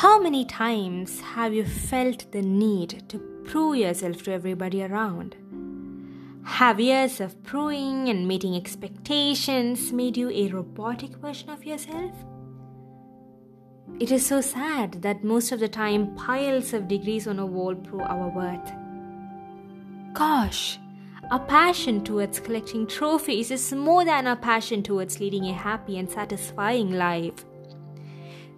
How many times have you felt the need to prove yourself to everybody around? Have years of proving and meeting expectations made you a robotic version of yourself? It is so sad that most of the time piles of degrees on a wall prove our worth. Gosh, our passion towards collecting trophies is more than our passion towards leading a happy and satisfying life.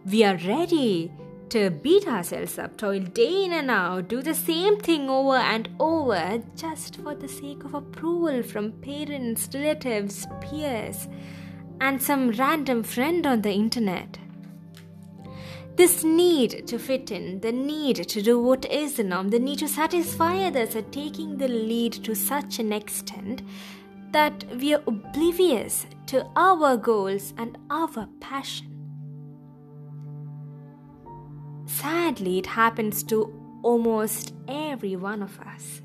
We are ready to beat ourselves up, toil day in and out, do the same thing over and over just for the sake of approval from parents, relatives, peers, and some random friend on the internet. This need to fit in, the need to do what is the norm, the need to satisfy others are taking the lead to such an extent that we are oblivious to our goals and our passion. Sadly, it happens to almost every one of us.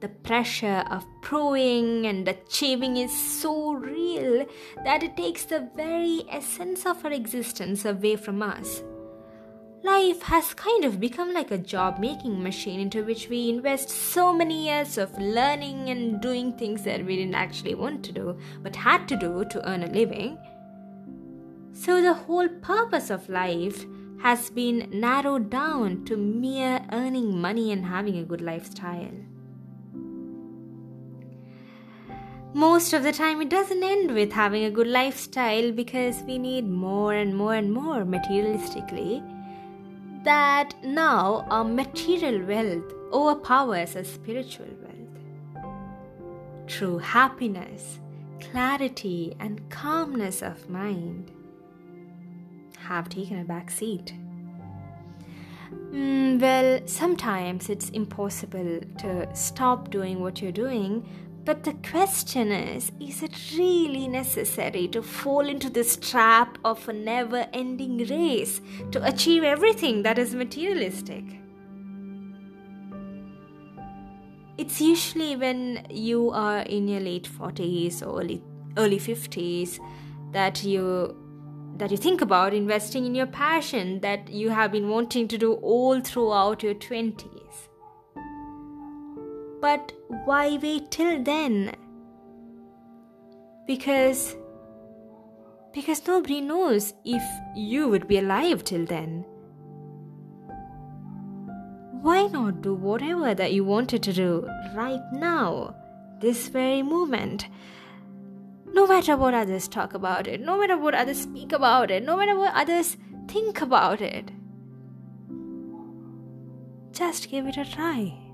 The pressure of proving and achieving is so real that it takes the very essence of our existence away from us. Life has kind of become like a job making machine into which we invest so many years of learning and doing things that we didn't actually want to do but had to do to earn a living. So, the whole purpose of life has been narrowed down to mere earning money and having a good lifestyle. Most of the time, it doesn't end with having a good lifestyle because we need more and more and more materialistically. That now our material wealth overpowers our spiritual wealth. True happiness, clarity, and calmness of mind have taken a back seat. Mm, well, sometimes it's impossible to stop doing what you're doing, but the question is is it really necessary to fall into this trap of a never ending race to achieve everything that is materialistic? It's usually when you are in your late 40s or early, early 50s that you that you think about investing in your passion that you have been wanting to do all throughout your 20s. But why wait till then? Because because nobody knows if you would be alive till then. Why not do whatever that you wanted to do right now, this very moment? No matter what others talk about it, no matter what others speak about it, no matter what others think about it. Just give it a try.